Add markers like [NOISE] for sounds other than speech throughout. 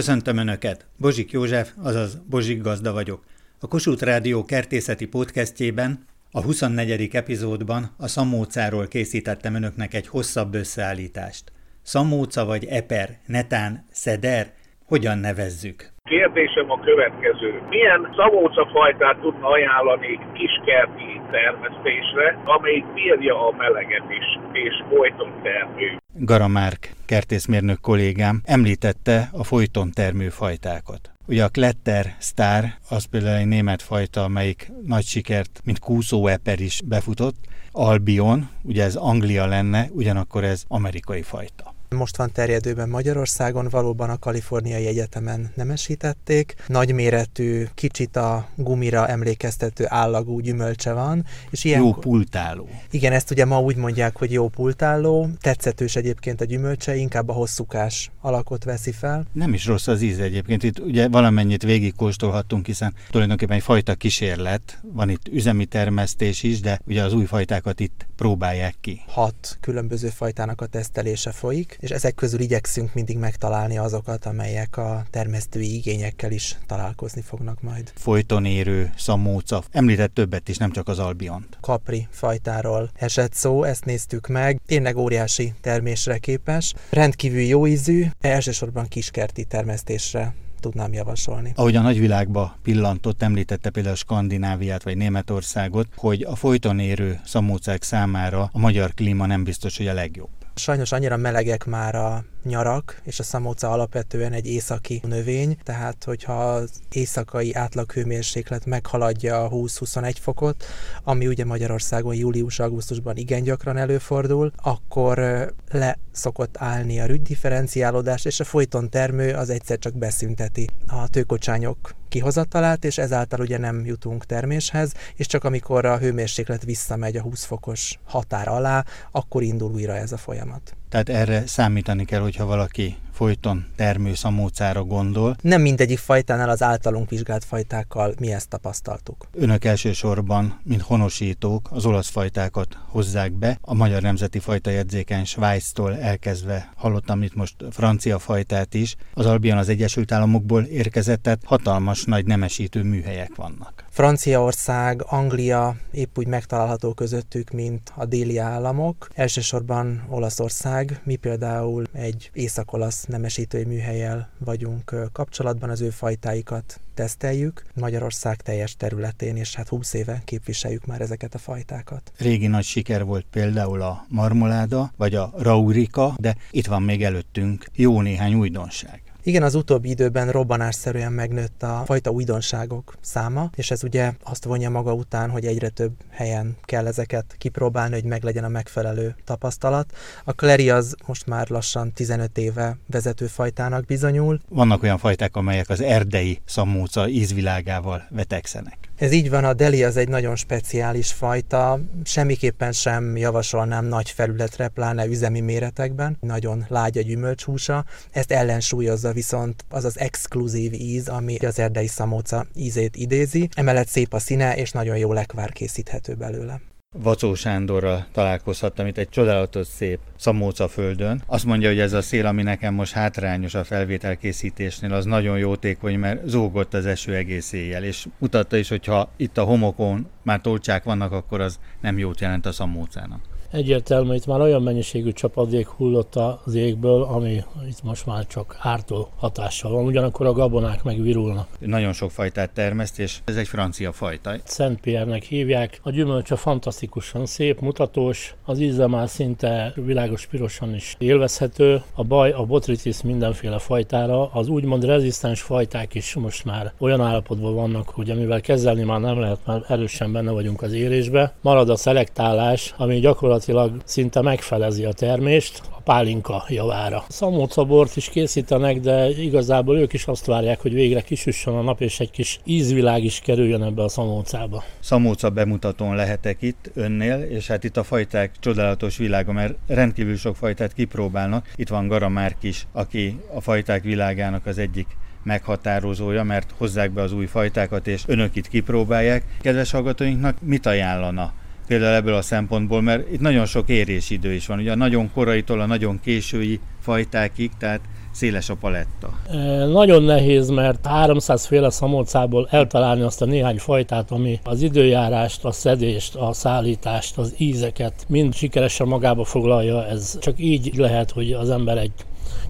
Köszöntöm Önöket! Bozsik József, azaz Bozsik Gazda vagyok. A Kossuth Rádió kertészeti podcastjében, a 24. epizódban a szamócáról készítettem Önöknek egy hosszabb összeállítást. Szamóca vagy eper, netán, szeder, hogyan nevezzük? Kérdésem a következő. Milyen szamócafajtát tudna ajánlani kiskerti termesztésre, amelyik bírja a meleget is, és folyton termő? Garamárk kertészmérnök kollégám említette a folyton termő fajtákat. Ugye a Kletter Star, az például egy német fajta, amelyik nagy sikert, mint kúszó eper is befutott. Albion, ugye ez Anglia lenne, ugyanakkor ez amerikai fajta. Most van terjedőben Magyarországon, valóban a Kaliforniai Egyetemen nemesítették. Nagyméretű, kicsit a gumira emlékeztető állagú gyümölcse van. És ilyen... Jó pultáló. Igen, ezt ugye ma úgy mondják, hogy jó pultáló. Tetszetős egyébként a gyümölcse, inkább a hosszúkás alakot veszi fel. Nem is rossz az íze egyébként. Itt ugye valamennyit végigkóstolhattunk, hiszen tulajdonképpen egy fajta kísérlet. Van itt üzemi termesztés is, de ugye az új fajtákat itt próbálják ki. Hat különböző fajtának a tesztelése folyik és ezek közül igyekszünk mindig megtalálni azokat, amelyek a termesztői igényekkel is találkozni fognak majd. Folyton érő, szamóca, említett többet is, nem csak az albiont. Kapri fajtáról esett szó, ezt néztük meg, tényleg óriási termésre képes, rendkívül jó ízű, elsősorban kiskerti termesztésre tudnám javasolni. Ahogy a nagyvilágba pillantott, említette például Skandináviát vagy Németországot, hogy a folyton érő szamócák számára a magyar klíma nem biztos, hogy a legjobb. Sajnos annyira melegek már a nyarak, és a szamóca alapvetően egy északi növény, tehát hogyha az éjszakai átlaghőmérséklet meghaladja a 20-21 fokot, ami ugye Magyarországon július-augusztusban igen gyakran előfordul, akkor le szokott állni a rügydifferenciálódás, és a folyton termő az egyszer csak beszünteti a tőkocsányok kihozatalát, és ezáltal ugye nem jutunk terméshez, és csak amikor a hőmérséklet visszamegy a 20 fokos határ alá, akkor indul újra ez a folyamat. Tehát erre számítani kell, hogyha valaki folyton termő szamócára gondol. Nem mindegyik fajtánál az általunk vizsgált fajtákkal mi ezt tapasztaltuk. Önök elsősorban, mint honosítók, az olasz fajtákat hozzák be. A Magyar Nemzeti Fajta Jegyzéken Svájctól elkezdve hallottam itt most francia fajtát is. Az Albion az Egyesült Államokból érkezett, tehát hatalmas nagy nemesítő műhelyek vannak. Franciaország, Anglia épp úgy megtalálható közöttük, mint a déli államok. Elsősorban Olaszország, mi például egy észak-olasz nemesítői műhelyel vagyunk kapcsolatban, az ő fajtáikat teszteljük Magyarország teljes területén, és hát 20 éve képviseljük már ezeket a fajtákat. Régi nagy siker volt például a marmoláda, vagy a raurika, de itt van még előttünk jó néhány újdonság. Igen, az utóbbi időben robbanásszerűen megnőtt a fajta újdonságok száma, és ez ugye azt vonja maga után, hogy egyre több helyen kell ezeket kipróbálni, hogy meglegyen a megfelelő tapasztalat. A Kleri az most már lassan 15 éve vezető fajtának bizonyul. Vannak olyan fajták, amelyek az erdei szamóca ízvilágával vetekszenek. Ez így van, a deli az egy nagyon speciális fajta, semmiképpen sem javasolnám nagy felületre, pláne üzemi méretekben. Nagyon lágy a gyümölcshúsa, ezt ellensúlyozza viszont az az exkluzív íz, ami az erdei szamóca ízét idézi. Emellett szép a színe, és nagyon jó lekvár készíthető belőle. Vacó Sándorral találkozhattam itt egy csodálatos szép Szamóca földön. Azt mondja, hogy ez a szél, ami nekem most hátrányos a felvételkészítésnél, az nagyon jótékony, mert zúgott az eső egész éjjel, és mutatta is, hogyha itt a homokon már tolcsák vannak, akkor az nem jót jelent a Szamócának egyértelmű, itt már olyan mennyiségű csapadék hullott az égből, ami itt most már csak ártó hatással van, ugyanakkor a gabonák meg virulnak. Nagyon sok fajtát termeszt, és ez egy francia fajta. Szent Pierre-nek hívják. A gyümölcse fantasztikusan szép, mutatós, az íze már szinte világos pirosan is élvezhető. A baj, a botritis mindenféle fajtára, az úgymond rezisztens fajták is most már olyan állapotban vannak, hogy amivel kezelni már nem lehet, mert erősen benne vagyunk az érésbe. Marad a szelektálás, ami gyakorlatilag gyakorlatilag szinte megfelezi a termést a pálinka javára. Szamócabort is készítenek, de igazából ők is azt várják, hogy végre kisüssön a nap, és egy kis ízvilág is kerüljön ebbe a szamócába. Szamóca bemutatón lehetek itt önnél, és hát itt a fajták csodálatos világa, mert rendkívül sok fajtát kipróbálnak. Itt van Garamárk is, aki a fajták világának az egyik meghatározója, mert hozzák be az új fajtákat, és önök itt kipróbálják. Kedves hallgatóinknak mit ajánlana például ebből a szempontból, mert itt nagyon sok érésidő is van. Ugye a nagyon koraitól a nagyon késői fajtákig, tehát széles a paletta? E, nagyon nehéz, mert 300 féle szamócából eltalálni azt a néhány fajtát, ami az időjárást, a szedést, a szállítást, az ízeket mind sikeresen magába foglalja. Ez csak így lehet, hogy az ember egy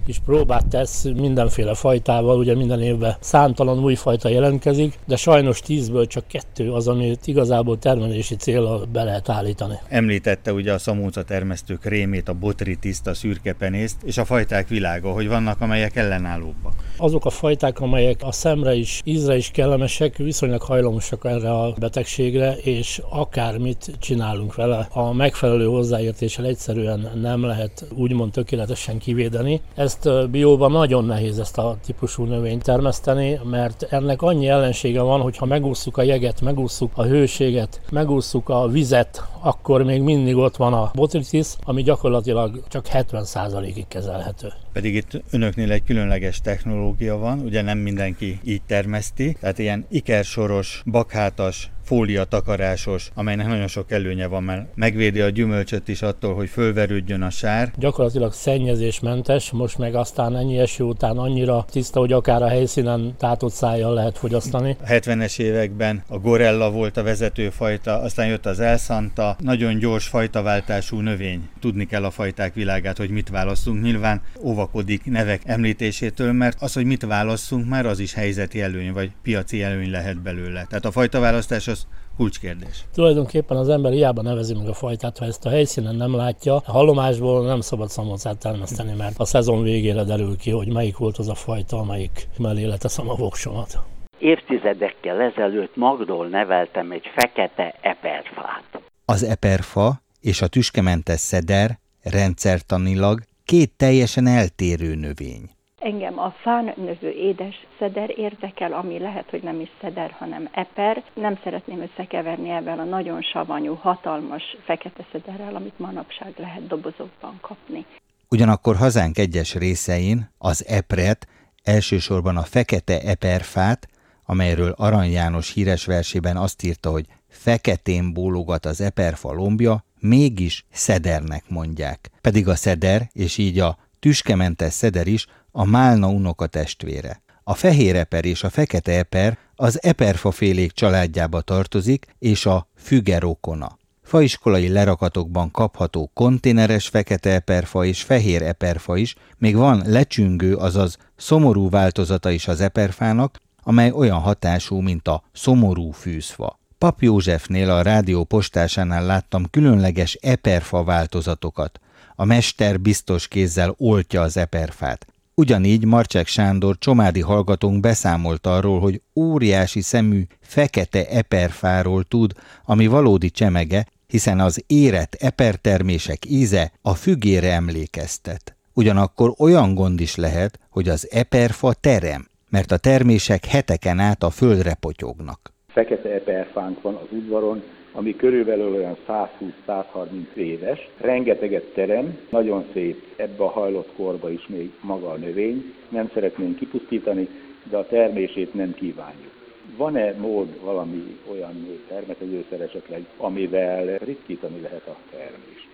kis próbát tesz mindenféle fajtával, ugye minden évben számtalan új fajta jelentkezik, de sajnos tízből csak kettő az, amit igazából termelési célra be lehet állítani. Említette ugye a szamóca termesztők rémét, a botritiszt, a szürkepenészt, és a fajták világa, hogy vannak, amelyek ellenállóbbak. Azok a fajták, amelyek a szemre is, ízre is kellemesek, viszonylag hajlamosak erre a betegségre, és akármit csinálunk vele, a megfelelő hozzáértéssel egyszerűen nem lehet úgymond tökéletesen kivédeni. Ezt bióban nagyon nehéz ezt a típusú növényt termeszteni, mert ennek annyi ellensége van, hogy ha megúszuk a jeget, megúszuk a hőséget, megúszuk a vizet, akkor még mindig ott van a botritis, ami gyakorlatilag csak 70%-ig kezelhető. Pedig itt önöknél egy különleges technológia van, ugye nem mindenki így termeszti, tehát ilyen ikersoros, bakhátas fólia takarásos, amelynek nagyon sok előnye van, mert megvédi a gyümölcsöt is attól, hogy fölverődjön a sár. Gyakorlatilag szennyezésmentes, most meg aztán ennyi eső után annyira tiszta, hogy akár a helyszínen tátott szájjal lehet fogyasztani. A 70-es években a gorella volt a vezető fajta, aztán jött az elszanta, nagyon gyors fajtaváltású növény. Tudni kell a fajták világát, hogy mit választunk. Nyilván óvakodik nevek említésétől, mert az, hogy mit választunk, már az is helyzeti előny, vagy piaci előny lehet belőle. Tehát a fajtaválasztás az kulcskérdés. Tulajdonképpen az ember hiába nevezi meg a fajtát, ha ezt a helyszínen nem látja, a hallomásból nem szabad szamocát termeszteni, mert a szezon végére derül ki, hogy melyik volt az a fajta, amelyik mellé leteszem a voksomat. Évtizedekkel ezelőtt Magdól neveltem egy fekete eperfát. Az eperfa és a tüskementes szeder rendszertanilag két teljesen eltérő növény. Engem a fán növő édes szeder érdekel, ami lehet, hogy nem is szeder, hanem eper. Nem szeretném összekeverni ebben a nagyon savanyú, hatalmas fekete szederrel, amit manapság lehet dobozokban kapni. Ugyanakkor hazánk egyes részein az epret, elsősorban a fekete eperfát, amelyről Arany János híres versében azt írta, hogy feketén bólogat az eperfa lombja, mégis szedernek mondják. Pedig a szeder, és így a tüskementes szeder is a málna unoka testvére. A fehér eper és a fekete eper az eperfafélék családjába tartozik, és a fügerokona. Faiskolai lerakatokban kapható konténeres fekete eperfa és fehér eperfa is, még van lecsüngő, azaz szomorú változata is az eperfának, amely olyan hatású, mint a szomorú fűzfa. Pap Józsefnél a rádió postásánál láttam különleges eperfa változatokat. A mester biztos kézzel oltja az eperfát. Ugyanígy Marcsek Sándor csomádi hallgatónk beszámolt arról, hogy óriási szemű fekete eperfáról tud, ami valódi csemege, hiszen az érett epertermések íze a fügére emlékeztet. Ugyanakkor olyan gond is lehet, hogy az eperfa terem, mert a termések heteken át a földre potyognak. Fekete eperfánk van az udvaron, ami körülbelül olyan 120-130 éves, rengeteget terem, nagyon szép ebbe a hajlott korba is még maga a növény, nem szeretnénk kipusztítani, de a termését nem kívánjuk. Van-e mód valami olyan termetezőszer esetleg, amivel ritkítani lehet a termést?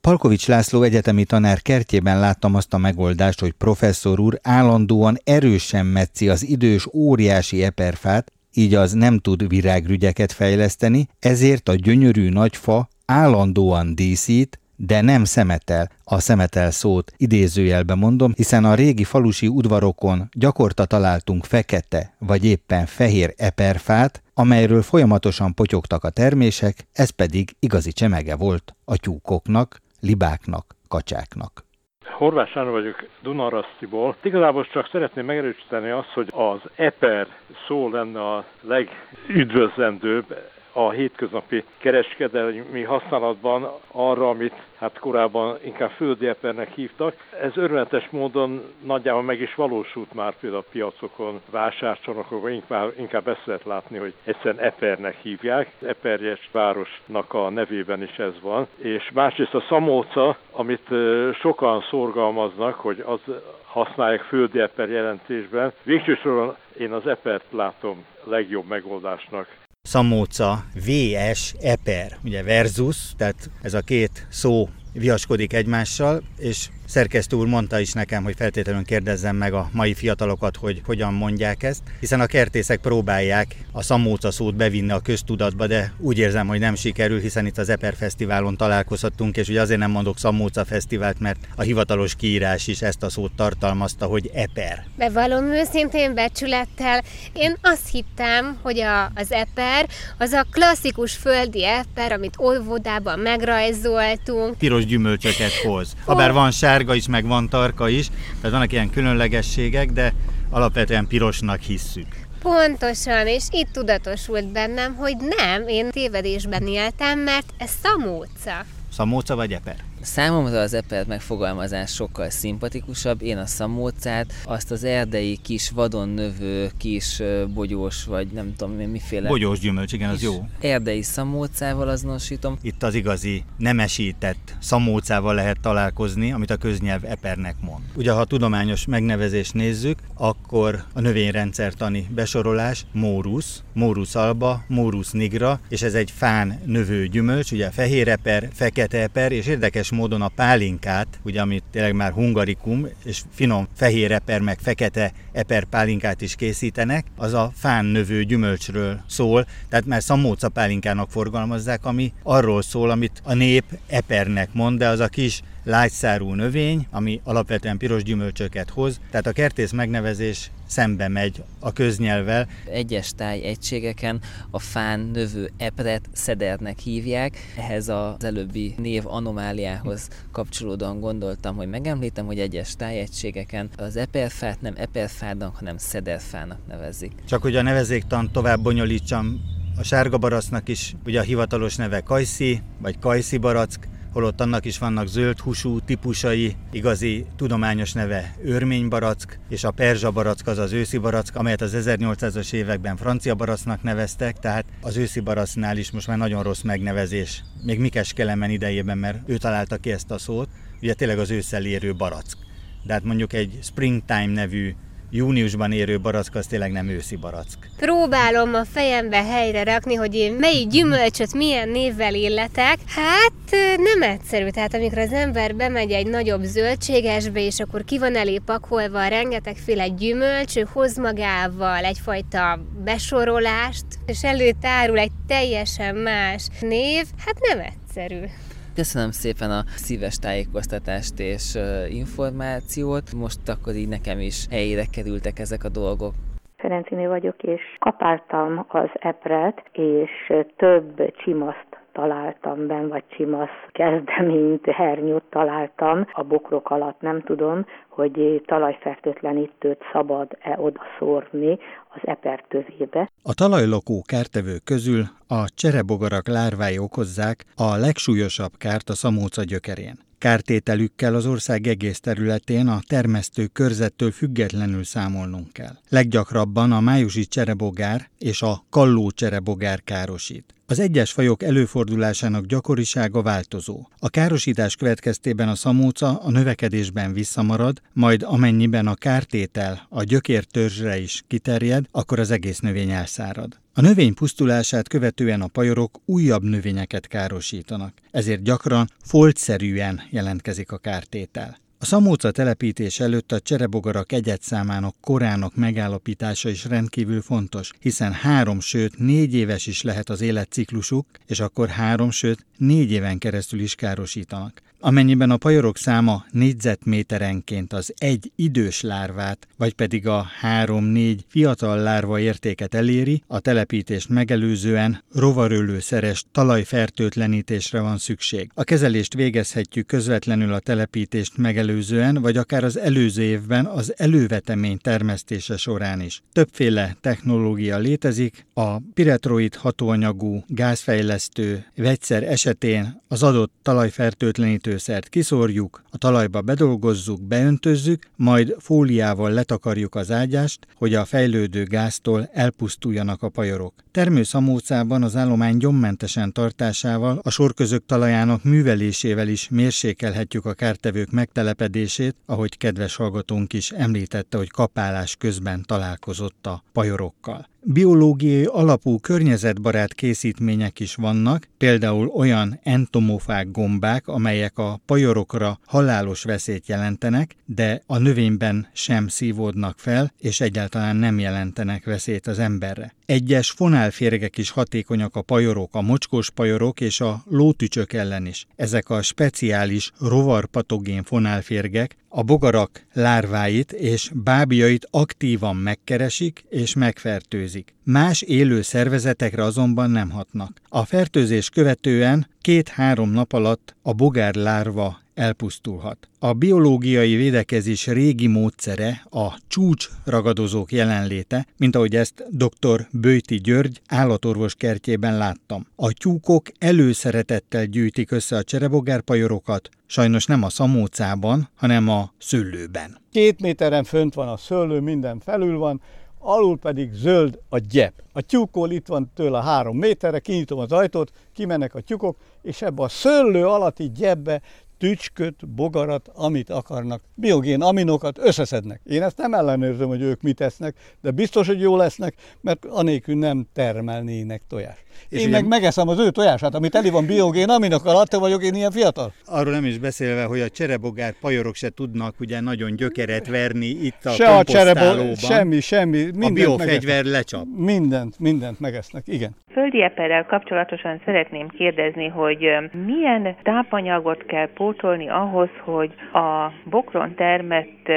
Palkovics László egyetemi tanár kertjében láttam azt a megoldást, hogy professzor úr állandóan erősen metszi az idős óriási eperfát, így az nem tud virágrügyeket fejleszteni, ezért a gyönyörű nagy fa állandóan díszít, de nem szemetel, a szemetel szót idézőjelbe mondom, hiszen a régi falusi udvarokon gyakorta találtunk fekete vagy éppen fehér eperfát, amelyről folyamatosan potyogtak a termések, ez pedig igazi csemege volt a tyúkoknak, libáknak, kacsáknak. Horváth Sándor vagyok Dunarasztiból. Igazából csak szeretném megerősíteni azt, hogy az eper szó lenne a legüdvözlendőbb a hétköznapi kereskedelmi használatban arra, amit hát korábban inkább földi epernek hívtak. Ez örvendetes módon nagyjából meg is valósult már például a piacokon, vásárcsarnokokban, inkább, inkább ezt lehet látni, hogy egyszerűen epernek hívják. Eperjes városnak a nevében is ez van. És másrészt a szamóca, amit sokan szorgalmaznak, hogy az használják földi eper jelentésben. Végső soron én az epert látom legjobb megoldásnak Szamóca, VS, Eper, ugye versus, tehát ez a két szó viaskodik egymással, és szerkesztő úr mondta is nekem, hogy feltétlenül kérdezzem meg a mai fiatalokat, hogy hogyan mondják ezt, hiszen a kertészek próbálják a szamóca szót bevinni a köztudatba, de úgy érzem, hogy nem sikerül, hiszen itt az Eper Fesztiválon találkozhattunk, és ugye azért nem mondok Szamóca Fesztivált, mert a hivatalos kiírás is ezt a szót tartalmazta, hogy Eper. Bevallom őszintén becsülettel, én azt hittem, hogy a, az Eper az a klasszikus földi Eper, amit óvodában megrajzoltunk. Piros gyümölcsöket hoz. Habár van sárga is, meg van tarka is, tehát vannak ilyen különlegességek, de alapvetően pirosnak hisszük. Pontosan, és itt tudatosult bennem, hogy nem, én tévedésben éltem, mert ez szamóca. Szamóca vagy eper? Számomra az epert megfogalmazás sokkal szimpatikusabb. Én a szamócát, azt az erdei kis vadon növő kis bogyós, vagy nem tudom miféle... Bogyós gyümölcs, igen, az jó. Erdei szamócával azonosítom. Itt az igazi nemesített szamócával lehet találkozni, amit a köznyelv epernek mond. Ugye, ha a tudományos megnevezést nézzük, akkor a növényrendszertani besorolás Mórus, Mórus alba, Mórus nigra, és ez egy fán növő gyümölcs, ugye fehér eper, fekete eper, és érdekes módon a pálinkát, ugye amit tényleg már hungarikum, és finom fehér eper meg fekete eper pálinkát is készítenek, az a fán növő gyümölcsről szól, tehát már szamóca pálinkának forgalmazzák, ami arról szól, amit a nép epernek mond, de az a kis lágyszárú növény, ami alapvetően piros gyümölcsöket hoz, tehát a kertész megnevezés szembe megy a köznyelvel. Egyes egységeken a fán növő epret szedernek hívják. Ehhez az előbbi név anomáliához kapcsolódóan gondoltam, hogy megemlítem, hogy egyes egységeken az eperfát nem eperfának, hanem szederfának nevezik. Csak hogy a nevezéktan tovább bonyolítsam, a sárga baracnak is ugye a hivatalos neve kajszi, vagy kajszi barack, holott annak is vannak zöld húsú típusai, igazi tudományos neve örménybarack, és a perzsa barack az az őszi barack, amelyet az 1800-as években francia baracknak neveztek, tehát az őszi baracknál is most már nagyon rossz megnevezés. Még Mikes Kelemen idejében, mert ő találta ki ezt a szót, ugye tényleg az ősszel érő barack. De hát mondjuk egy Springtime nevű júniusban érő barack az tényleg nem őszi barack. Próbálom a fejembe helyre rakni, hogy én melyik gyümölcsöt milyen névvel illetek. Hát nem egyszerű, tehát amikor az ember bemegy egy nagyobb zöldségesbe, és akkor ki van elé pakolva rengetegféle gyümölcs, ő hoz magával egyfajta besorolást, és előtárul egy teljesen más név, hát nem egyszerű. Köszönöm szépen a szíves tájékoztatást és információt. Most akkor így nekem is helyére kerültek ezek a dolgok. Ferenciné vagyok, és kapáltam az epret, és több csimaszt találtam ben, vagy csimasz kezdeményt, hernyót találtam a bokrok alatt, nem tudom, hogy talajfertőtlenítőt szabad-e oda szórni az eper tövébe. A talajlokó kártevők közül a cserebogarak lárvái okozzák a legsúlyosabb kárt a szamóca gyökerén. Kártételükkel az ország egész területén a termesztő körzettől függetlenül számolnunk kell. Leggyakrabban a májusi cserebogár és a kalló cserebogár károsít. Az egyes fajok előfordulásának gyakorisága változó. A károsítás következtében a szamóca a növekedésben visszamarad, majd amennyiben a kártétel a gyökértörzsre is kiterjed, akkor az egész növény elszárad. A növény pusztulását követően a pajorok újabb növényeket károsítanak, ezért gyakran foltszerűen jelentkezik a kártétel. A szamóca telepítés előtt a cserebogarak egyetszámának korának megállapítása is rendkívül fontos, hiszen három, sőt négy éves is lehet az életciklusuk, és akkor három, sőt négy éven keresztül is károsítanak. Amennyiben a pajorok száma négyzetméterenként az egy idős lárvát, vagy pedig a három-négy fiatal lárva értéket eléri, a telepítést megelőzően rovarölőszeres talajfertőtlenítésre van szükség. A kezelést végezhetjük közvetlenül a telepítést megelőzően, vagy akár az előző évben az elővetemény termesztése során is. Többféle technológia létezik, a piretroid hatóanyagú gázfejlesztő vegyszer esetén az adott talajfertőtlenítő öntőszert kiszórjuk, a talajba bedolgozzuk, beöntözzük, majd fóliával letakarjuk az ágyást, hogy a fejlődő gáztól elpusztuljanak a pajorok. Termőszamócában az állomány gyommentesen tartásával, a sorközök talajának művelésével is mérsékelhetjük a kártevők megtelepedését, ahogy kedves hallgatónk is említette, hogy kapálás közben találkozott a pajorokkal. Biológiai alapú környezetbarát készítmények is vannak, például olyan entomofák gombák, amelyek a pajorokra halálos veszélyt jelentenek, de a növényben sem szívódnak fel, és egyáltalán nem jelentenek veszélyt az emberre. Egyes fonálférgek is hatékonyak a pajorok, a mocskos pajorok és a lótücsök ellen is. Ezek a speciális rovarpatogén fonálférgek a bogarak lárváit és bábjait aktívan megkeresik és megfertőzik. Más élő szervezetekre azonban nem hatnak. A fertőzés követően két-három nap alatt a bogár lárva elpusztulhat. A biológiai védekezés régi módszere a csúcs ragadozók jelenléte, mint ahogy ezt dr. Bőti György állatorvos kertjében láttam. A tyúkok előszeretettel gyűjtik össze a cserebogárpajorokat, sajnos nem a szamócában, hanem a szőlőben. Két méteren fönt van a szőlő, minden felül van, alul pedig zöld a gyep. A tyúkol itt van tőle három méterre, kinyitom az ajtót, kimennek a tyúkok, és ebbe a szőlő alatti gyepbe tücsköt, bogarat, amit akarnak, biogén aminokat összeszednek. Én ezt nem ellenőrzöm, hogy ők mit esznek, de biztos, hogy jó lesznek, mert anélkül nem termelnének tojást. És én meg megeszem az ő tojását, amit teli van biogén aminokkal, attól vagyok én ilyen fiatal. Arról nem is beszélve, hogy a cserebogár pajorok se tudnak ugye nagyon gyökeret verni itt a se a cserebogár, semmi, semmi. Mindent a biofegyver lecsap. Mindent, mindent megesznek, igen. Földi eperrel kapcsolatosan szeretném kérdezni, hogy milyen tápanyagot kell pótolni ahhoz, hogy a bokron termett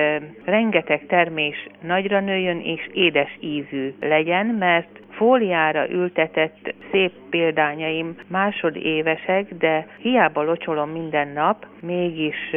rengeteg termés nagyra nőjön és édes ízű legyen, mert fóliára ültetett szép példányaim másodévesek, de hiába locsolom minden nap, mégis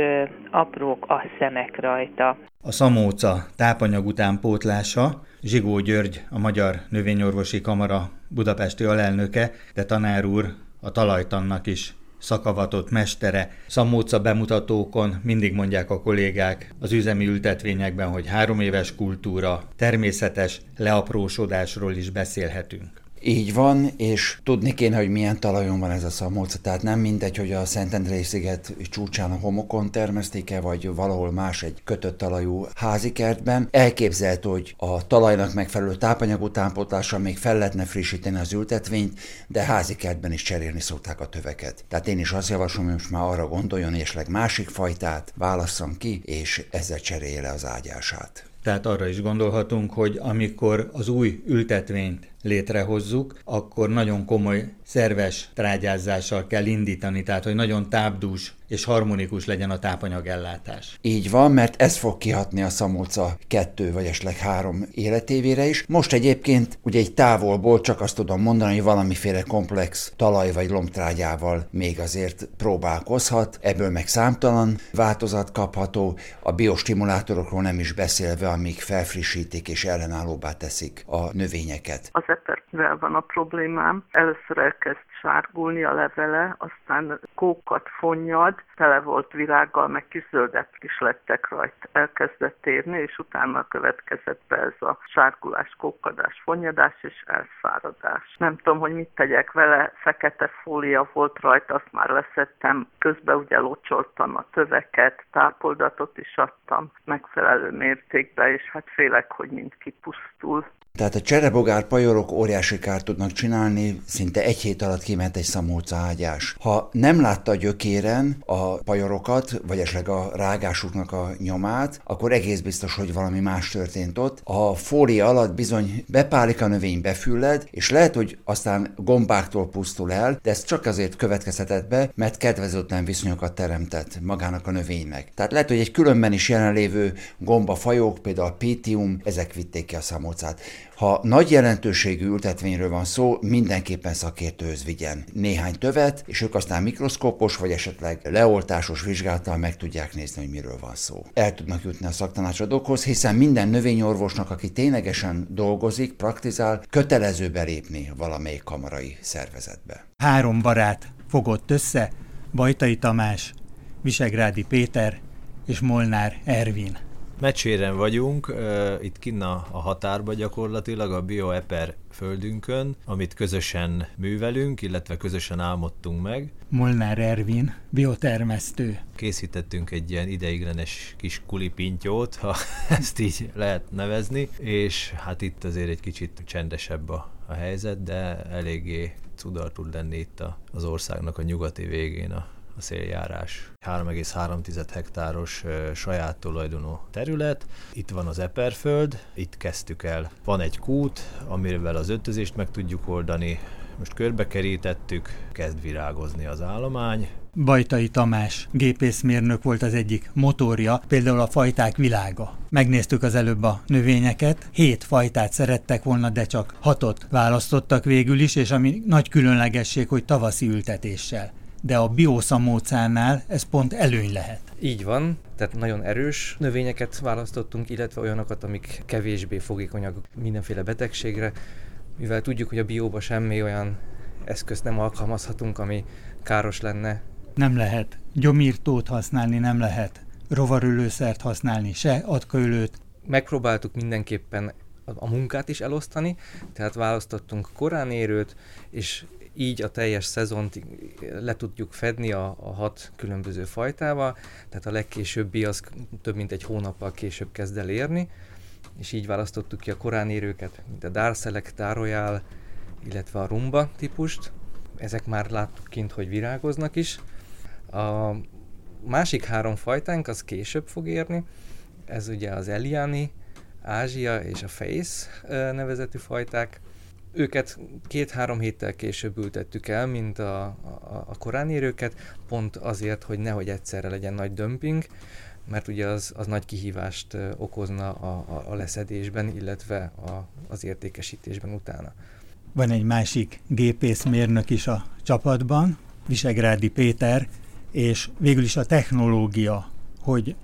aprók a szemek rajta. A szamóca tápanyag utánpótlása Zsigó György, a Magyar Növényorvosi Kamara budapesti alelnöke, de tanár úr a talajtannak is szakavatott mestere. Szamóca bemutatókon mindig mondják a kollégák az üzemi ültetvényekben, hogy három éves kultúra, természetes leaprósodásról is beszélhetünk. Így van, és tudni kéne, hogy milyen talajon van ez a szamolca. Tehát nem mindegy, hogy a Szentendrei sziget csúcsán a homokon termesztik-e, vagy valahol más egy kötött talajú házikertben. Elképzelhető, hogy a talajnak megfelelő tápanyag utánpótlással még fel lehetne frissíteni az ültetvényt, de házikertben is cserélni szokták a töveket. Tehát én is azt javaslom, hogy most már arra gondoljon, és leg másik fajtát válasszam ki, és ezzel cserélje az ágyását. Tehát arra is gondolhatunk, hogy amikor az új ültetvényt létrehozzuk, akkor nagyon komoly szerves trágyázással kell indítani, tehát hogy nagyon tápdús és harmonikus legyen a tápanyagellátás. Így van, mert ez fog kihatni a szamóca kettő vagy esetleg három életévére is. Most egyébként ugye egy távolból csak azt tudom mondani, hogy valamiféle komplex talaj vagy lombtrágyával még azért próbálkozhat, ebből meg számtalan változat kapható, a biostimulátorokról nem is beszélve, amik felfrissítik és ellenállóbbá teszik a növényeket. Az eperkivel van a problémám. Először elkezd sárgulni a levele, aztán kókat fonnyad, tele volt virággal, meg kis is lettek rajta. Elkezdett érni, és utána következett be ez a sárgulás, kókadás, fonnyadás és elszáradás. Nem tudom, hogy mit tegyek vele, fekete fólia volt rajta, azt már leszettem, közben ugye locsoltam a töveket, tápoldatot is adtam megfelelő mértékben, és hát félek, hogy mind kipusztul. Tehát a cserebogár pajorok óriási kárt tudnak csinálni, szinte egy hét alatt kiment egy szamóca ágyás. Ha nem látta a gyökéren a pajorokat, vagy esetleg a rágásuknak a nyomát, akkor egész biztos, hogy valami más történt ott. A fólia alatt bizony bepálik a növény befülled, és lehet, hogy aztán gombáktól pusztul el, de ez csak azért következhetett be, mert kedvezőtlen viszonyokat teremtett magának a növénynek. Tehát lehet, hogy egy különben is jelenlévő gombafajok, például a pitium, ezek vitték ki a szamócát. Ha nagy jelentőségű ültetvényről van szó, mindenképpen szakértőhöz vigyen néhány tövet, és ők aztán mikroszkópos vagy esetleg leoltásos vizsgálattal meg tudják nézni, hogy miről van szó. El tudnak jutni a szaktanácsadókhoz, hiszen minden növényorvosnak, aki ténylegesen dolgozik, praktizál, kötelező belépni valamelyik kamarai szervezetbe. Három barát fogott össze, Bajtai Tamás, Visegrádi Péter és Molnár Ervin. Mecséren vagyunk, itt kinn a határba gyakorlatilag, a BioEper földünkön, amit közösen művelünk, illetve közösen álmodtunk meg. Molnár Ervin, biotermesztő. Készítettünk egy ilyen ideiglenes kis kulipintyót, ha [LAUGHS] ezt így lehet nevezni, és hát itt azért egy kicsit csendesebb a, a helyzet, de eléggé cudar tud lenni itt az országnak a nyugati végén a a széljárás. 3,3 hektáros saját tulajdonú terület. Itt van az Eperföld, itt kezdtük el. Van egy kút, amivel az öntözést meg tudjuk oldani. Most körbekerítettük, kezd virágozni az állomány. Bajtai Tamás, gépészmérnök volt az egyik motorja, például a fajták világa. Megnéztük az előbb a növényeket, hét fajtát szerettek volna, de csak hatot választottak végül is, és ami nagy különlegesség, hogy tavaszi ültetéssel de a bioszamócánál ez pont előny lehet. Így van, tehát nagyon erős növényeket választottunk, illetve olyanokat, amik kevésbé fogékonyak mindenféle betegségre, mivel tudjuk, hogy a bióba semmi olyan eszközt nem alkalmazhatunk, ami káros lenne. Nem lehet. Gyomírtót használni nem lehet. Rovarölőszert használni se, atkaölőt. Megpróbáltuk mindenképpen a munkát is elosztani, tehát választottunk korán érőt, és így a teljes szezont le tudjuk fedni a, a hat különböző fajtával, tehát a legkésőbbi az több mint egy hónappal később kezd el érni, és így választottuk ki a korán érőket, mint a Darszelek, Daroyal, illetve a Rumba típust. Ezek már láttuk kint, hogy virágoznak is. A másik három fajtánk az később fog érni, ez ugye az Eliani, Ázsia és a Face nevezetű fajták. Őket két-három héttel később ültettük el, mint a, a, a korán érőket, pont azért, hogy nehogy egyszerre legyen nagy dömping, mert ugye az, az nagy kihívást okozna a, a, a leszedésben, illetve a, az értékesítésben utána. Van egy másik gépészmérnök is a csapatban, Visegrádi Péter, és végül is a technológia, hogy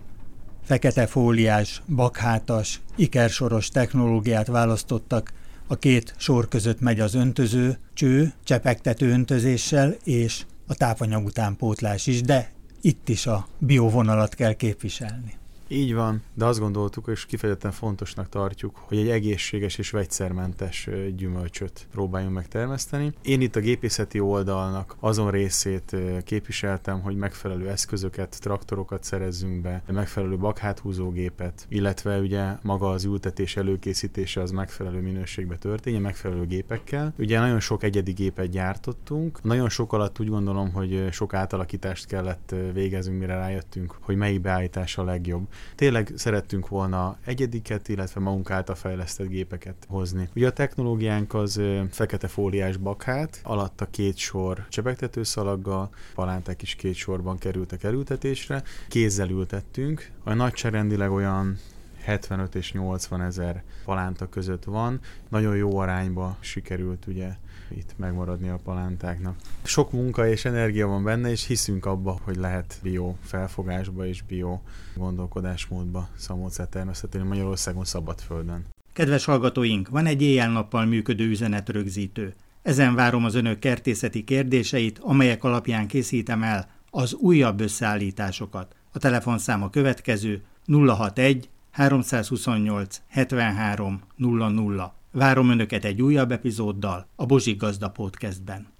fekete fóliás, bakhátas, ikersoros technológiát választottak a két sor között megy az öntöző cső, csepegtető öntözéssel, és a tápanyag utánpótlás is, de itt is a biovonalat kell képviselni. Így van, de azt gondoltuk, és kifejezetten fontosnak tartjuk, hogy egy egészséges és vegyszermentes gyümölcsöt próbáljunk megtermeszteni. Én itt a gépészeti oldalnak azon részét képviseltem, hogy megfelelő eszközöket, traktorokat szerezzünk be, megfelelő bakháthúzógépet, illetve ugye maga az ültetés előkészítése az megfelelő minőségbe történje, megfelelő gépekkel. Ugye nagyon sok egyedi gépet gyártottunk, nagyon sok alatt úgy gondolom, hogy sok átalakítást kellett végeznünk, mire rájöttünk, hogy melyik beállítás a legjobb. Tényleg szerettünk volna egyediket, illetve magunk által fejlesztett gépeket hozni. Ugye a technológiánk az fekete fóliás bakhát, alatta két sor csepegtetőszalaggal, palánták is két sorban kerültek elültetésre, kézzel ültettünk, a nagyságrendileg olyan 75 és 80 ezer palánta között van. Nagyon jó arányba sikerült ugye itt megmaradni a palántáknak. Sok munka és energia van benne, és hiszünk abba, hogy lehet bio felfogásba és bio gondolkodásmódba szamócát termesztetni Magyarországon földön. Kedves hallgatóink, van egy éjjel-nappal működő üzenetrögzítő. Ezen várom az önök kertészeti kérdéseit, amelyek alapján készítem el az újabb összeállításokat. A telefonszám a következő 061 328 73 00. Várom Önöket egy újabb epizóddal a Bozsik Gazda Podcastben.